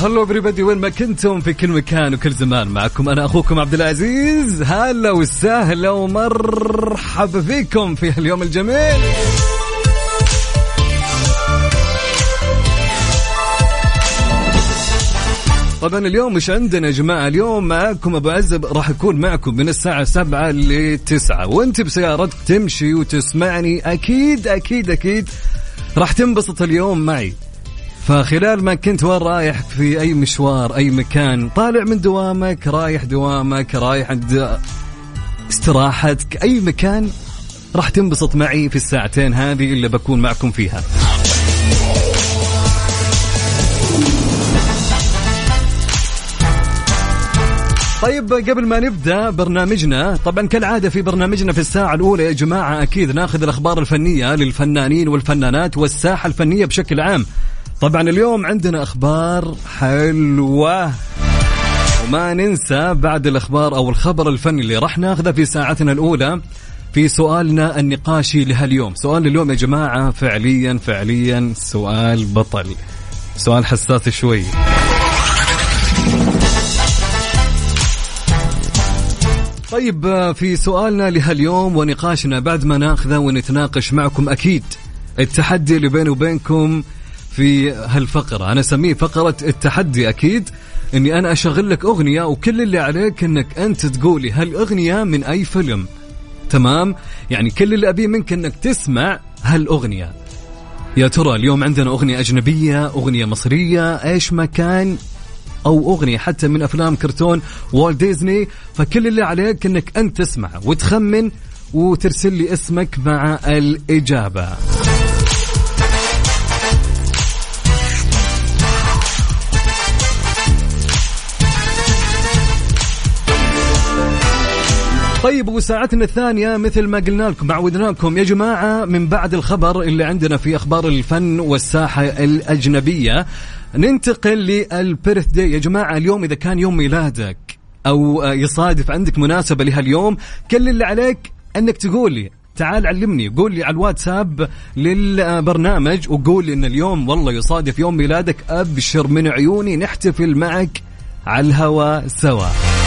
هلو everybody. وين ما كنتم في كل مكان وكل زمان معكم. أنا أخوكم عبد العزيز. هلا وسهلا ومرحبا فيكم في اليوم الجميل. طبعا اليوم مش عندنا يا جماعة. اليوم معكم أبو عزب. راح يكون معكم من الساعة سبعة لتسعة. وأنت بسيارتك تمشي وتسمعني. أكيد أكيد أكيد راح تنبسط اليوم معي. فخلال ما كنت وين رايح في أي مشوار أي مكان طالع من دوامك رايح دوامك رايح عند استراحتك أي مكان راح تنبسط معي في الساعتين هذه اللي بكون معكم فيها. طيب قبل ما نبدأ برنامجنا طبعا كالعادة في برنامجنا في الساعة الأولى يا جماعة أكيد ناخذ الأخبار الفنية للفنانين والفنانات والساحة الفنية بشكل عام. طبعا اليوم عندنا أخبار حلوة. وما ننسى بعد الأخبار أو الخبر الفني اللي راح ناخذه في ساعتنا الأولى في سؤالنا النقاشي لهاليوم. سؤال اليوم يا جماعة فعليا فعليا سؤال بطل. سؤال حساس شوي. طيب في سؤالنا لهاليوم ونقاشنا بعد ما ناخذه ونتناقش معكم أكيد. التحدي اللي بيني وبينكم في هالفقرة. أنا أسميه فقرة التحدي أكيد. أني أنا أشغل لك أغنية وكل اللي عليك أنك أنت تقولي هالأغنية من أي فيلم. تمام؟ يعني كل اللي أبيه منك أنك تسمع هالأغنية. يا ترى اليوم عندنا أغنية أجنبية أغنية مصرية إيش ما كان؟ أو أغنية حتى من أفلام كرتون والت ديزني فكل اللي عليك أنك أنت تسمع وتخمن وترسل لي اسمك مع الإجابة. طيب وساعتنا الثانية مثل ما قلنا لكم عودناكم يا جماعة من بعد الخبر اللي عندنا في أخبار الفن والساحة الأجنبية. ننتقل للبيرث داي يا جماعة اليوم إذا كان يوم ميلادك أو يصادف عندك مناسبة لهاليوم كل اللي عليك أنك تقول لي تعال علمني قول لي على الواتساب للبرنامج وقول لي إن اليوم والله يصادف يوم ميلادك أبشر من عيوني نحتفل معك على الهواء سوا.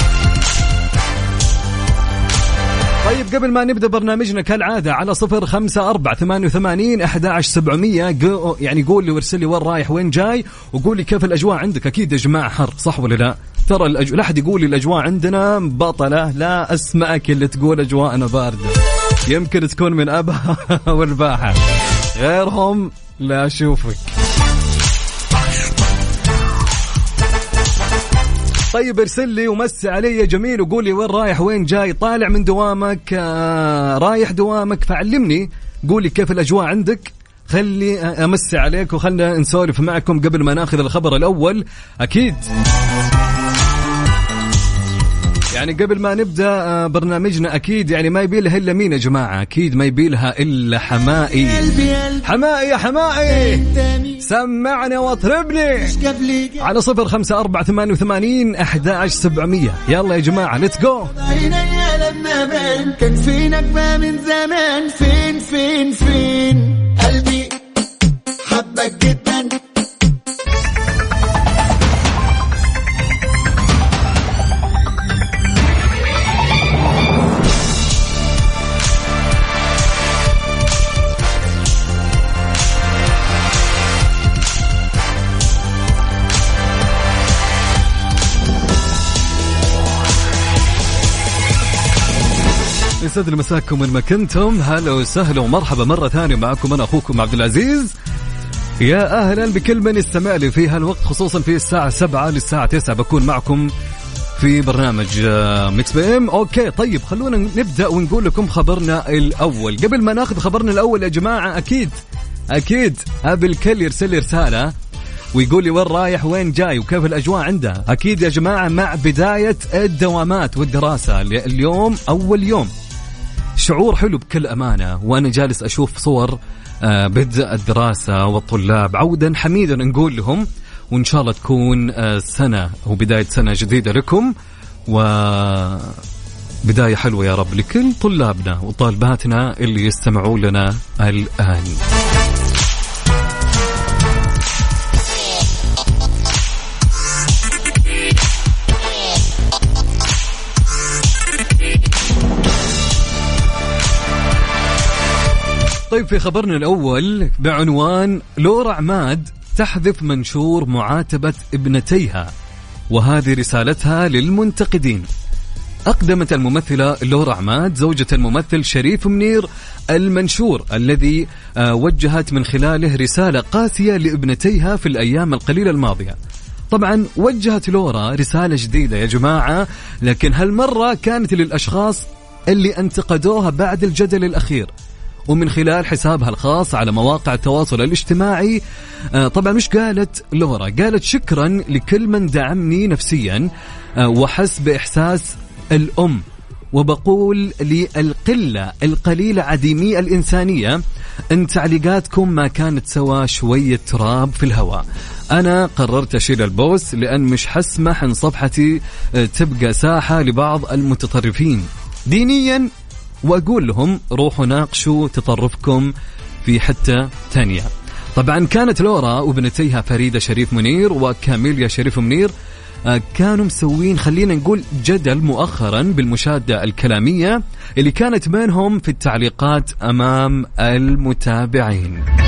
طيب قبل ما نبدأ برنامجنا كالعادة على صفر خمسة أربعة ثمانية وثمانين أحد عشر سبعمية يعني قول لي وارسل لي وين رايح وين جاي وقول لي كيف الأجواء عندك. أكيد يا جماعة حر صح ولا لا؟ ترى الأج... لا أحد يقول لي الأجواء عندنا بطلة لا أسمعك اللي تقول أجواءنا باردة. يمكن تكون من أبها والباحة. غيرهم لا أشوفك. طيب ارسل لي ومسي علي جميل وقول لي وين رايح وين جاي طالع من دوامك آه رايح دوامك فعلمني قول لي كيف الأجواء عندك. خلي امسي عليك وخلنا نسولف معكم قبل ما ناخذ الخبر الأول. أكيد. يعني قبل ما نبدأ آه، برنامجنا أكيد يعني ما يبي لها إلا مين يا جماعة؟ أكيد ما يبي لها إلا حماقي. حماقي يا حماقي. سمعني واطربني. على صفر خمسة أربعة ثمانية وثمانين أحد عشر سبعمية. يلا يا جماعة let's go كان فينك بقى من زمان. فين فين فين؟ يسعد مساكم ما كنتم هلا وسهلا ومرحبا مرة ثانية معكم أنا أخوكم عبد العزيز. يا أهلا بكل من يستمع لي في هالوقت خصوصا في الساعة سبعة للساعة تسعة بكون معكم في برنامج آه، Mix PM. Okay طيب خلونا نبدأ ونقول لكم خبرنا الأول. قبل ما ناخذ خبرنا الأول يا جماعة أكيد أكيد ابي الكل يرسل لي رسالة ويقول لي وين رايح وين جاي وكيف الأجواء عنده. أكيد يا جماعة مع بداية الدوامات والدراسة اليوم أول يوم. شعور حلو بكل أمانة وأنا جالس أشوف صور آه، بدء الدراسة والطلاب عودا حميدا نقول لهم وإن شاء الله تكون آه، سنة وبدايه سنة جديدة لكم و بداية حلوة يا رب لكل طلابنا وطالباتنا اللي يستمعون لنا الآن. طيب في خبرنا الأول بعنوان لورا عماد تحذف منشور معاتبة ابنتيها وهذه رسالتها للمنتقدين. أقدمت الممثلة لورا عماد زوجة الممثل شريف منير المنشور الذي آه، وجهت من خلاله رسالة قاسية لابنتيها في الأيام القليلة الماضية. طبعا وجهت لورا رسالة جديدة يا جماعة لكن هالمرة كانت للأشخاص اللي انتقدوها بعد الجدل الأخير. ومن خلال حسابها الخاص على مواقع التواصل الاجتماعي آه، طبعا مش قالت لورا قالت شكرا لكل من دعمني نفسيا آه، وحس بإحساس الأم. وبقول للقلة القليلة عديمي الإنسانية أن تعليقاتكم ما كانت سوى شوية تراب في الهواء. أنا قررت أشيل البوست لأن مش حسمح أن صفحتي آه، تبقى ساحة لبعض المتطرفين. دينيا وأقول لهم روحوا ناقشوا تطرفكم في حتة ثانية طبعا كانت لورا وبنتيها فريدة شريف منير وكاميليا شريف منير آه، كانوا مسوين خلينا نقول جدل مؤخرا بالمشادة الكلامية اللي كانت بينهم في التعليقات أمام المتابعين.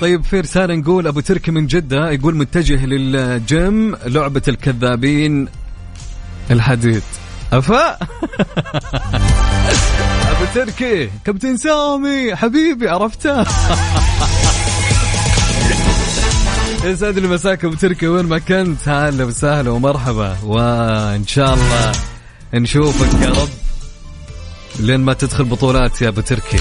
طيب في رسالة نقول أبو تركي من جدة يقول متجه للجيم لعبة الكذابين الحديد. أفا؟ أبو تركي كابتن سامي حبيبي عرفته. يسعد لي مساك أبو تركي وين ما كنت؟ هلا وسهلا ومرحبا. وإن شاء الله نشوفك يا رب لين ما تدخل بطولات يا أبو تركي.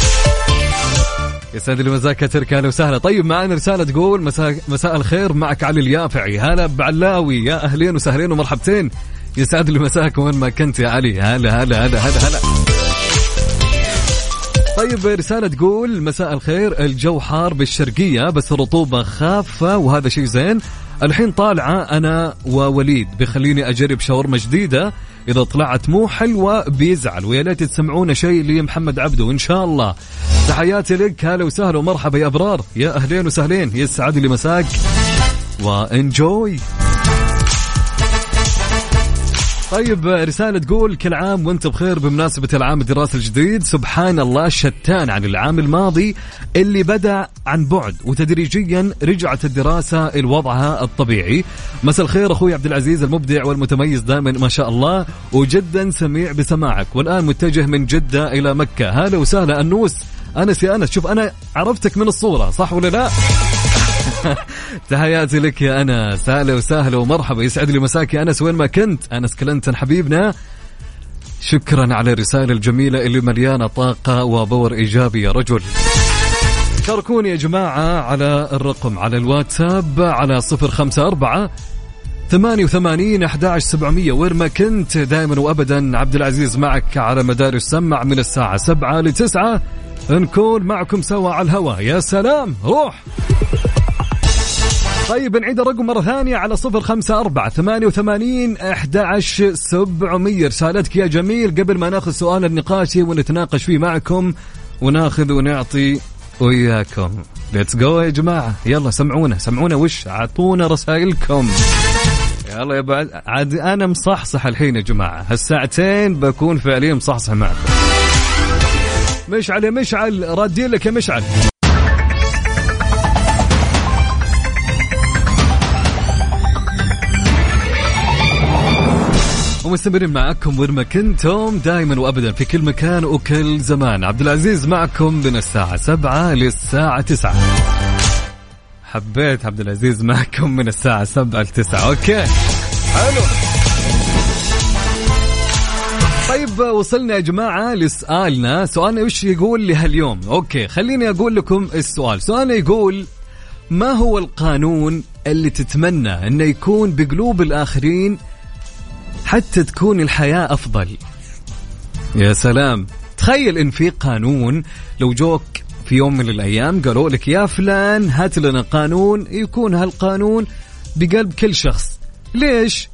يسعد لي مساك تركي أهلا وسهلا. طيب معنا رسالة تقول مساء مساء الخير معك علي اليافعي. هلا بعلاوي يا أهلين وسهلين ومرحبتين. يسعد لي مساك وين ما كنت يا علي. هلا هلا هلا هلا هلا. طيب رسالة تقول مساء الخير الجو حار بالشرقية بس الرطوبة خافة وهذا شيء زين. الحين طالعة أنا ووليد بخليني أجرب شاورما جديدة. إذا طلعت مو حلوة بيزعل. ويا ليت تسمعونا شيء لمحمد عبده إن شاء الله. تحياتي لك هلا وسهلا ومرحبا يا أبرار. يا أهلين وسهلين يسعد لي مساك. وإنجوي. طيب رسالة تقول كل عام وأنت بخير بمناسبة العام الدراسي الجديد سبحان الله شتان عن العام الماضي اللي بدأ عن بعد. وتدريجيا رجعت الدراسة لوضعها الطبيعي. مساء الخير أخوي عبد العزيز المبدع والمتميز دائما ما شاء الله وجدا سميع بسماعك. والآن متجه من جدة إلى مكة. هلا وسهلا أنوس. أنس يا أنس شوف أنا عرفتك من الصورة صح ولا لا؟ تحياتي لك يا أنس أهلا وسهلا ومرحبا يسعد لي مساك يا أنس وين ما كنت؟ أنس كلنتن حبيبنا. شكرا على الرسالة الجميلة اللي مليانة طاقة وبور إيجابي يا رجل. شاركوني يا جماعة على الرقم على الواتساب على صفر خمسة أربعة ثمانية وثمانين أحد سبعمية وين ما كنت دائما وأبدا عبد العزيز معك على مدار السمع من الساعة سبعة لتسعة. نكون معكم سوا على الهواء يا سلام. روح. طيب نعيد الرقم مرة ثانية على صفر خمسة أربعة ثمانية وثمانين أحد سبعمية. رسالتك يا جميل. قبل ما نأخذ سؤال النقاشي ونتناقش فيه معكم ونأخذ ونعطي وياكم. ليتس جو يا جماعة. يلا سمعونا. سمعونا وش أعطونا رسائلكم. يلا يا بعد. عاد أنا مصحصح الحين يا جماعة. هالساعتين بكون فعليا مصحصح معكم. مشعل يا مشعل رادين لك يا مشعل. ومستمرين معكم وين ما كنتم دائما وابدا في كل مكان وكل زمان. عبد العزيز معكم من الساعة سبعة للساعة تسعة. حبيت عبد العزيز معكم من الساعة سبعة لتسعة أوكي. حلو. طيب وصلنا يا جماعة لسؤالنا. سؤالنا وش يقول لهاليوم أوكي خليني أقول لكم السؤال. سؤالنا يقول ما هو القانون اللي تتمنى أنه يكون بقلوب الآخرين حتى تكون الحياة أفضل؟ يا سلام. تخيل إن في قانون لو جوك في يوم من الأيام قالوا لك يا فلان هات لنا قانون يكون هالقانون بقلب كل شخص. ليش؟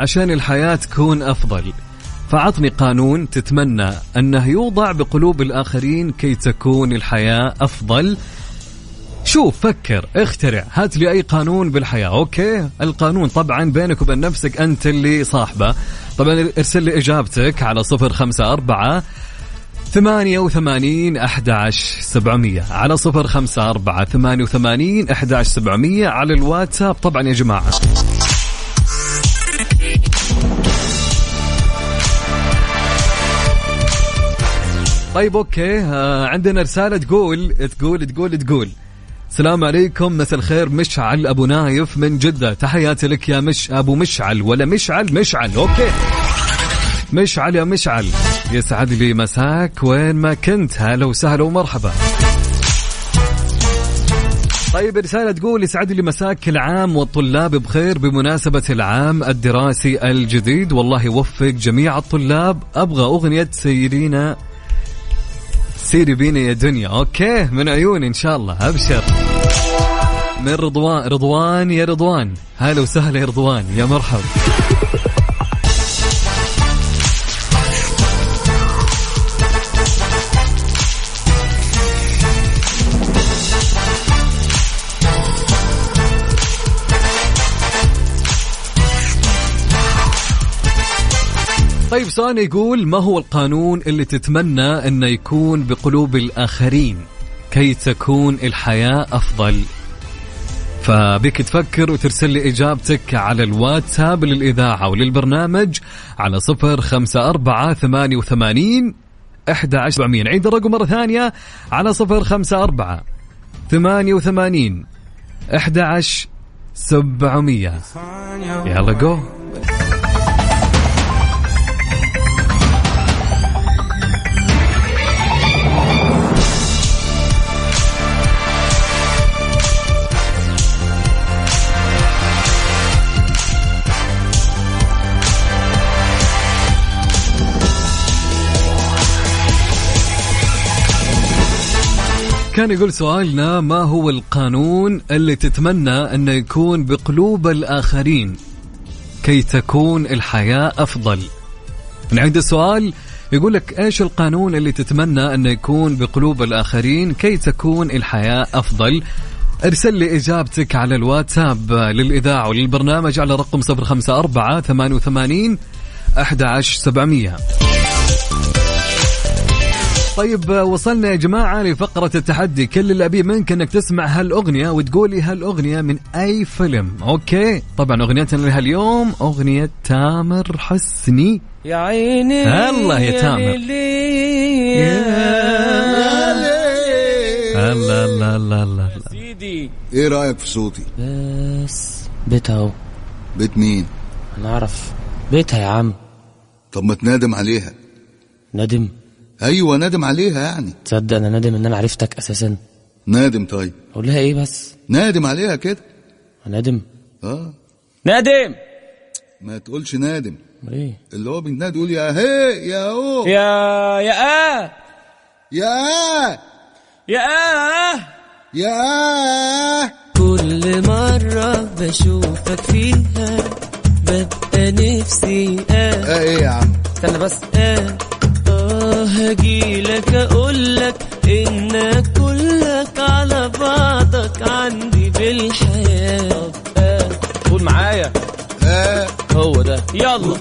عشان الحياة تكون أفضل. فعطني قانون تتمنى أنه يوضع بقلوب الآخرين كي تكون الحياة أفضل. شوف فكر اخترع هات لي أي قانون بالحياة. أوكي؟ القانون طبعا بينك وبين نفسك أنت اللي صاحبه. طبعا ارسل لي إجابتك على صفر خمسة أربعة ثمانية وثمانين أحد عشر سبعمية. على صفر خمسة أربعة ثمانية وثمانين أحد عشر سبعمية. على الواتساب طبعا يا جماعة. طيب okay. آه عندنا رسالة تقول تقول تقول تقول. السلام عليكم. مساء الخير. مشعل أبو نايف من جدة. تحياتي لك يا مش أبو مشعل ولا مشعل مشعل. Okay. مشعل يا مشعل. يسعد لي مساك وين ما كنت هلا وسهلا ومرحبا. طيب رسالة تقول يسعد لي مساك كل عام والطلاب بخير بمناسبة العام الدراسي الجديد. والله يوفق جميع الطلاب. أبغى أغنية سيرينا سيري بينا يا دنيا. Okay من عيوني إن شاء الله. أبشر. من رضوان رضوان يا رضوان. هلا وسهلا يا رضوان. يا مرحب طيب سؤال يقول ما هو القانون اللي تتمنى انه يكون بقلوب الآخرين؟ كي تكون الحياة أفضل. فبك تفكر وترسل لي إجابتك على الواتساب للإذاعة وللبرنامج على صفر خمسة أربعة ثمانية وثمانين أحد عشر عيد الرقم مرة ثانية على صفر خمسة أربعة ثمانية وثمانين أحد عشر سبعمية. يلا جو كان يقول سؤالنا ما هو القانون اللي تتمنى أنه يكون بقلوب الآخرين؟ كي تكون الحياة أفضل. نعيد السؤال يقول لك إيش القانون اللي تتمنى انه يكون بقلوب الآخرين؟ كي تكون الحياة أفضل. ارسل لي إجابتك على الواتساب للإذاعة وللبرنامج على رقم 054 88 11700 طيب وصلنا يا جماعة لفقرة التحدي. كل اللي أبيه منك أنك تسمع هالأغنية وتقولي هالأغنية من أي فيلم. Okay. طبعا أغنيتنا لهاليوم أغنية تامر حسني. يا عيني الله يا تامر. الله الله الله الله سيدي. إيه رأيك في صوتي؟ بس بيتها أهو. بيت مين؟ أنا أعرف. بيتها يا عم. طب ما تنادم عليها. ندم أيوه نادم عليها يعني. تصدق أنا ندم إن أنا عرفتك أساسا. نادم طيب. أقول لها إيه بس؟ نادم عليها كده. ندم آه. ندم ما تقولش نادم. إيه؟ اللي هو بينادي يقول يا هي يا هو. يا يا آه! يا يا آه! يا كل مرة بشوفك فيها ببقى نفسي آه. آه إيه يا عم؟ استنى بس. آه آه. هجيلك اقولك إنك كلك على بعضك عندي بالحياة. آه قول معايا. آه. هو ده. يلا.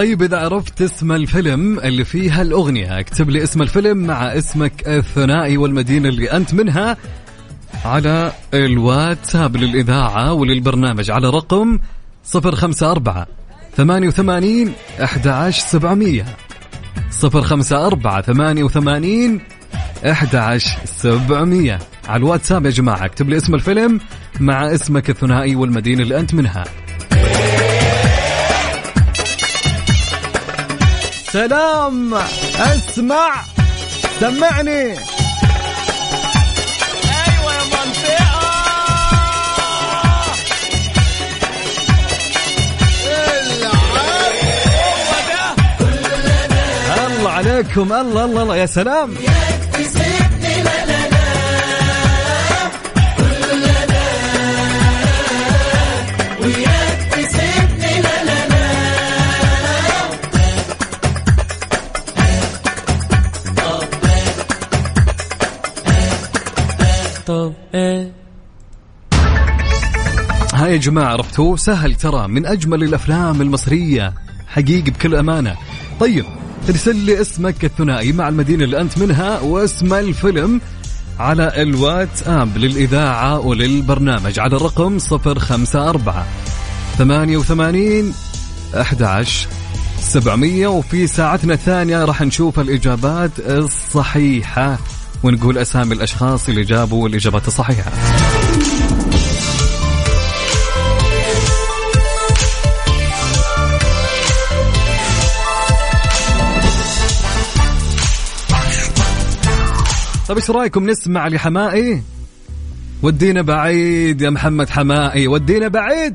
طيب إذا عرفت اسم الفيلم اللي فيها الأغنية اكتب لي اسم الفيلم مع اسمك الثنائي والمدينة اللي أنت منها على الواتساب للإذاعة وللبرنامج على رقم 054 88 11700 054 88 11700 على الواتساب يا جماعة اكتب لي اسم الفيلم مع اسمك الثنائي والمدينة اللي أنت منها. سلام. اسمع. سمعني. أيوه يا منطقة. الله عليكم. الله الله الله. يا سلام. طب إيه؟ هاي يا جماعة عرفتوا؟ سهل ترى من أجمل الأفلام المصرية. حقيقي بكل أمانة. طيب ترسل لي اسمك الثنائي مع المدينة اللي أنت منها واسم الفيلم على الواتساب للإذاعة وللبرنامج على الرقم 054 88 11 700 وفي ساعتنا الثانية راح نشوف الإجابات الصحيحة. ونقول أسامي الأشخاص اللي جابوا الإجابات الصحيحة. طيب إيش رأيكم نسمع لحمائي؟ ودينا بعيد يا محمد حمائي ودينا بعيد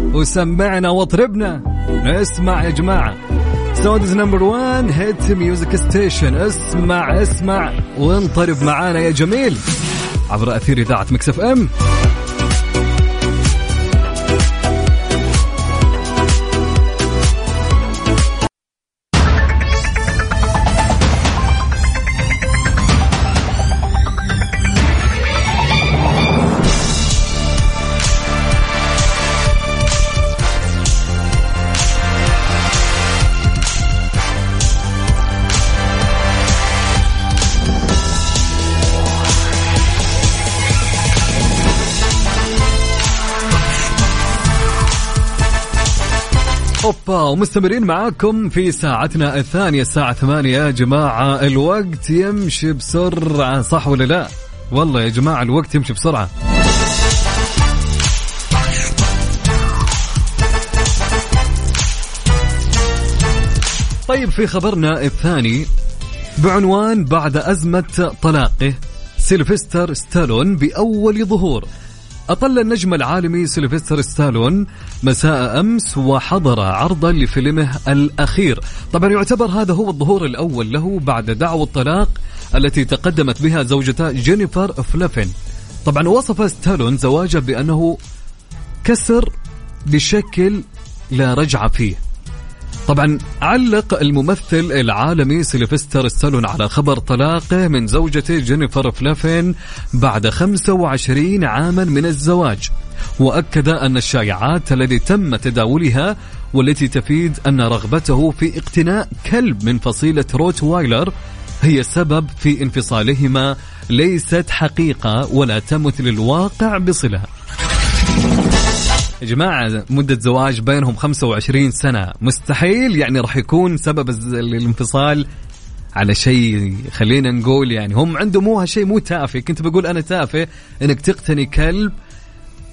وسمعنا واطربنا. نسمع يا جماعة. Saudi's number 1 hit music station اسمع اسمع وانطرب معانا يا جميل عبر أثير إذاعة Mix FM. أوبا ومستمرين معاكم في ساعتنا الثانية الساعة ثمانية يا جماعة الوقت يمشي بسرعة صح ولا لا؟ والله يا جماعة الوقت يمشي بسرعة طيب في خبرنا الثاني بعنوان بعد أزمة طلاقه سيلفستر ستالون بأول ظهور أطل النجم العالمي سيلفستر ستالون مساء أمس وحضر عرضا لفيلمه الأخير. طبعا يعتبر هذا هو الظهور الأول له بعد دعوى الطلاق التي تقدمت بها زوجته جينيفر فليفن طبعا وصف ستالون زواجه بأنه كسر بشكل لا رجعة فيه. طبعا علق الممثل العالمي سيلفستر ستالون على خبر طلاقه من زوجته جينيفر فلافين بعد 25 عاما من الزواج. وأكد أن الشائعات التي تم تداولها والتي تفيد أن رغبته في اقتناء كلب من فصيلة روت وايلر هي السبب في انفصالهما ليست حقيقة ولا تمثل الواقع بصلة. يا جماعة مدة زواج بينهم 25 سنة. مستحيل يعني راح يكون سبب الانفصال على شيء خلينا نقول يعني. هم عندهم مو هالشيء مو تافه. كنت بقول أنا تافه إنك تقتني كلب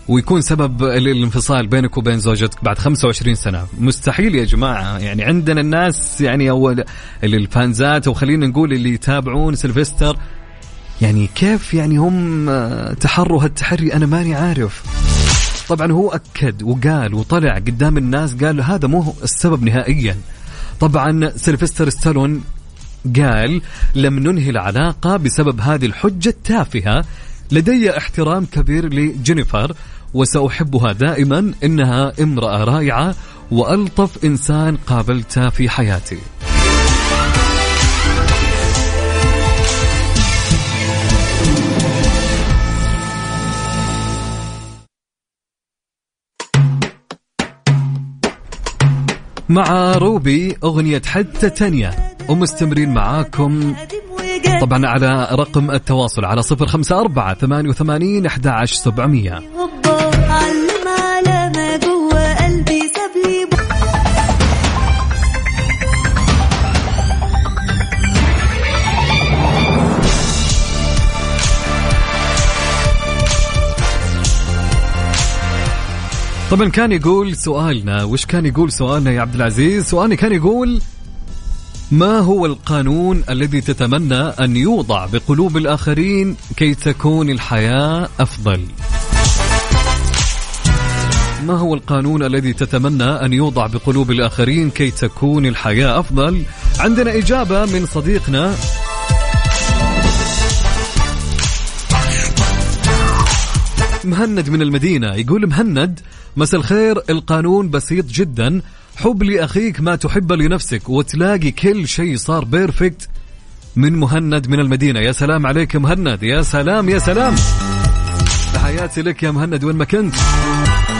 ويكون سبب ال- الانفصال بينك وبين زوجتك بعد 25 سنة. مستحيل يا جماعة. يعني عندنا الناس يعني أول الفانزات وخلينا نقول اللي يتابعون سيلفستر يعني كيف يعني هم آه، تحروا هالتحري؟ أنا ماني عارف. طبعا هو أكد وقال وطلع قدام الناس قال هذا مو السبب نهائيا. طبعا سيلفستر ستالون قال لم ننهي العلاقة بسبب هذه الحجة التافهة. لدي احترام كبير لجينيفر وسأحبها دائما إنها امرأة رائعة وألطف إنسان قابلته في حياتي. مع روبي أغنية حتى تانية. ومستمرين معاكم. طبعا على رقم التواصل على صفر خمسة أربعة ثمانية وثمانين أحد عشر سبعمية. طبعا كان يقول سؤالنا وش كان يقول سؤالنا يا عبد العزيز؟ سؤالنا كان يقول ما هو القانون الذي تتمنى أن يوضع بقلوب الآخرين كي تكون الحياة أفضل؟ ما هو القانون الذي تتمنى أن يوضع بقلوب الآخرين كي تكون الحياة أفضل؟ عندنا إجابة من صديقنا مهند من المدينة يقول مهند مساء الخير القانون بسيط جدا. حب لأخيك ما تحب لنفسك وتلاقي كل شيء صار بيرفكت من مهند من المدينة. يا سلام عليك مهند يا سلام يا سلام. تحياتي لك يا مهند وين ما كنت.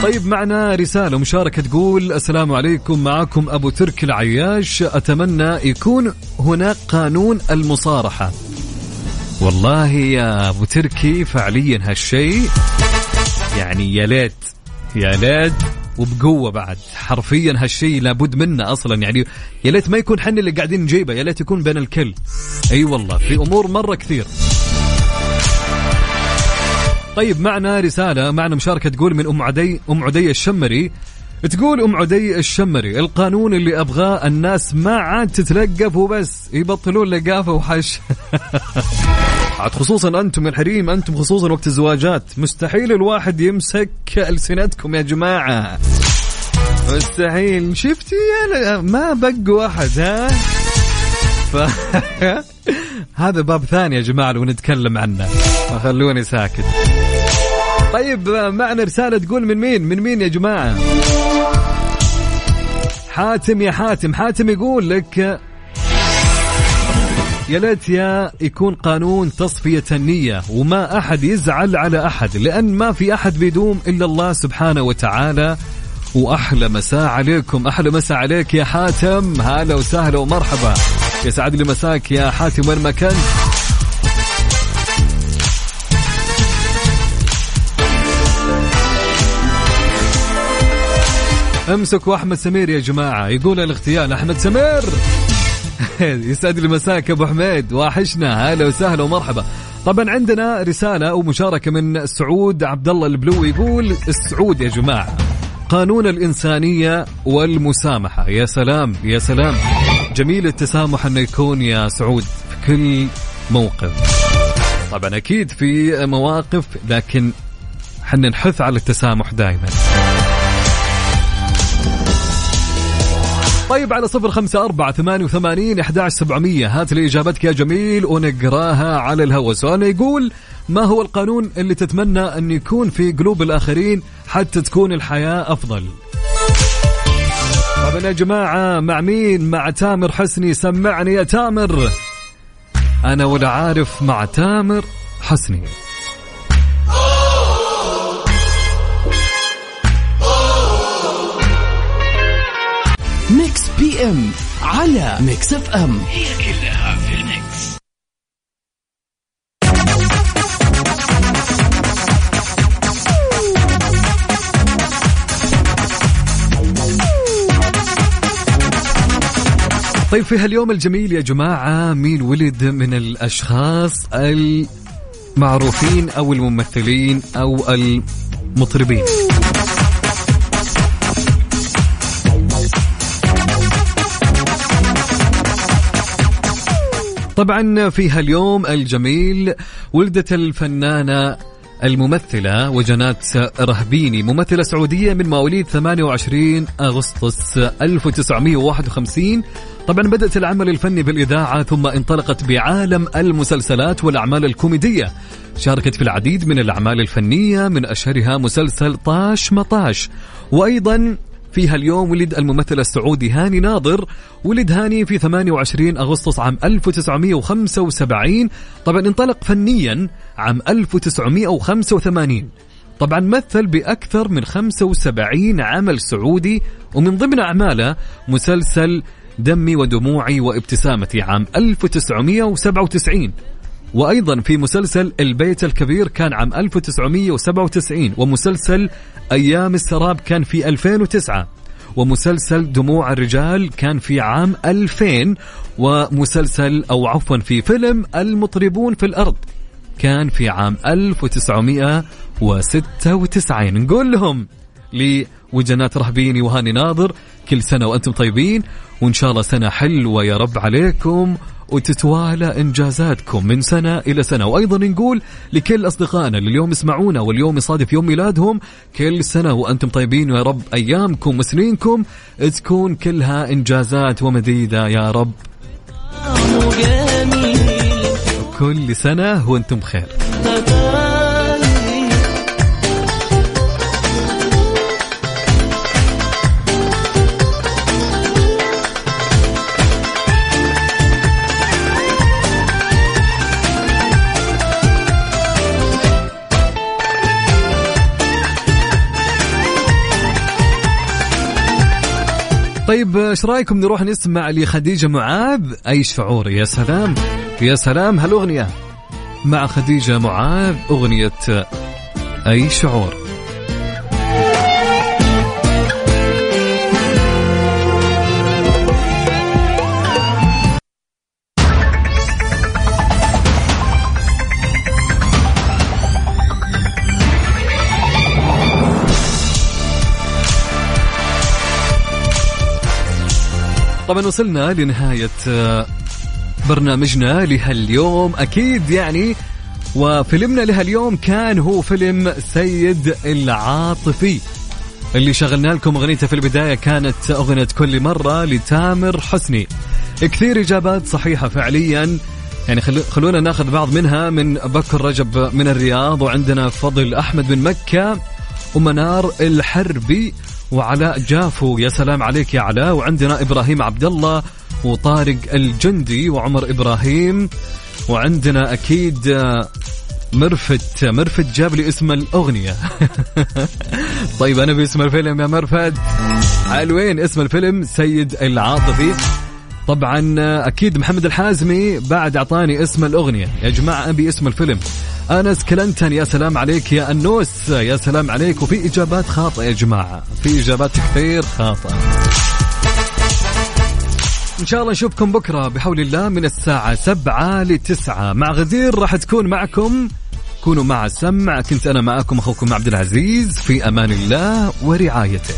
طيب معنا رسالة مشاركة تقول السلام عليكم معكم أبو ترك العياش. أتمنى يكون هناك قانون المصارحة. والله يا أبو تركي فعليا هالشيء. يعني يا ليت يا ليت وبقوة بعد. حرفيا هالشيء لابد منه أصلا. يعني يا ليت ما يكون حنا اللي قاعدين نجيبه يا ليت يكون بين الكل. أي أيوة والله في أمور مرة كثير. طيب معنا رسالة معنا مشاركة تقول من أم عدي أم عدي الشمري. تقول أم عدي الشمري القانون اللي أبغاه الناس ما عاد تتلقف وبس يبطلون لقافة وحش. عاد خصوصا أنتم الحريم أنتم خصوصا وقت الزواجات مستحيل الواحد يمسك ألسنتكم يا جماعة. مستحيل. شفتي أنا؟ ما بق واحد ها؟ ف... هذا باب ثاني يا جماعة لو نتكلم عنه. فخلوني ساكت. طيب معنا رسالة تقول من مين؟ من مين يا جماعة؟ حاتم يا حاتم. حاتم يقول لك يا ليت يا يكون قانون تصفية النية وما أحد يزعل على أحد لأن ما في أحد بيدوم إلا الله سبحانه وتعالى. وأحلى مساء عليكم أحلى مساء عليك يا حاتم. هلا وسهلا ومرحبا. يسعد لي مساك يا حاتم وين ما كنت؟ امسكوا احمد سمير يا جماعة. يقول الاغتيال احمد سمير. يسعد لي مساك ابو حميد. واحشنا. هلا وسهلا ومرحبا. طبعا عندنا رسالة ومشاركة من سعود عبد الله البلوي. يقول السعود يا جماعة قانون الإنسانية والمسامحة. يا سلام يا سلام. جميل التسامح أنه يكون يا سعود في كل موقف. طبعا أكيد في مواقف لكن حنا نحث على التسامح دائما طيب على صفر خمسة أربعة ثمانية وثمانين أحد سبعمية. هات لي إجابتك يا جميل ونقراها على الهواء. سؤالنا يقول ما هو القانون اللي تتمنى أن يكون في قلوب الآخرين حتى تكون الحياة أفضل؟ طبعا يا جماعة مع مين؟ مع تامر حسني. سمعني يا تامر. أنا ولا عارف مع تامر حسني. إم على Mix FM. هي كلها في ال mix طيب في هاليوم الجميل يا جماعة مين ولد من الأشخاص المعروفين أو الممثلين أو المطربين؟ طبعا في هاليوم الجميل ولدت الفنانة الممثلة وجنات رهبيني ممثلة سعودية من مواليد 28 أغسطس 1951 طبعا بدأت العمل الفني بالإذاعة ثم انطلقت بعالم المسلسلات والأعمال الكوميدية. شاركت في العديد من الأعمال الفنية من أشهرها مسلسل طاش مطاش. وأيضا في هاليوم ولد الممثل السعودي هاني ناظر. ولد هاني في 28 أغسطس عام 1975 طبعا انطلق فنيا عام 1985 طبعا مثل بأكثر من 75 عمل سعودي ومن ضمن أعماله مسلسل دمي ودموعي وابتسامتي عام 1997 وأيضا في مسلسل البيت الكبير كان عام 1997 ومسلسل أيام السراب كان في 2009 ومسلسل دموع الرجال كان في عام 2000 ومسلسل أو عفوا في فيلم المطربون في الأرض كان في عام 1996 نقول لهم لوجنات رهبيني وهاني ناظر كل سنة وأنتم طيبين وإن شاء الله سنة حلوة يا رب عليكم. وتتوالى إنجازاتكم من سنة إلى سنة. وأيضا نقول لكل أصدقائنا اللي اليوم يسمعونا واليوم يصادف يوم ميلادهم كل سنة وأنتم طيبين ويا رب أيامكم وسنينكم تكون كلها إنجازات ومديدة يا رب. كل سنة وأنتم بخير. طيب إيش رأيكم نروح نسمع لخديجة معاذ؟ أي شعور؟ يا سلام. يا سلام هالاغنيه مع خديجة معاذ أغنية أي شعور؟ طبعا وصلنا لنهاية آه، برنامجنا لهاليوم. أكيد يعني وفيلمنا لهاليوم كان هو فيلم سيد العاطفي. اللي شغلنا لكم اغنيته في البداية كانت أغنية كل مرة لتامر حسني. كثير إجابات صحيحة فعليا. يعني خلو خلونا ناخذ بعض منها من بكر رجب من الرياض وعندنا فضل أحمد من مكة ومنار الحربي. وعلاء جافو يا سلام عليك يا علاء. وعندنا إبراهيم عبد الله وطارق الجندي وعمر إبراهيم. وعندنا أكيد آه، مرفت مرفت جاب لي اسم الأغنية. طيب أنا باسم الفيلم يا مرفت. حلوين اسم الفيلم سيد العاطفي. طبعا آه، أكيد محمد الحازمي بعد أعطاني اسم الأغنية. يا جماعة أبي اسم الفيلم. أنس كلنتن يا سلام عليك. يا أنوس يا سلام عليك. وفي إجابات خاطئة يا جماعة. في إجابات كثير خاطئة. إن شاء الله نشوفكم بكرة بحول الله من الساعة سبعة لتسعة. مع غدير راح تكون معكم. كونوا مع السمع كنت أنا معكم أخوكم عبد العزيز. في أمان الله ورعايته.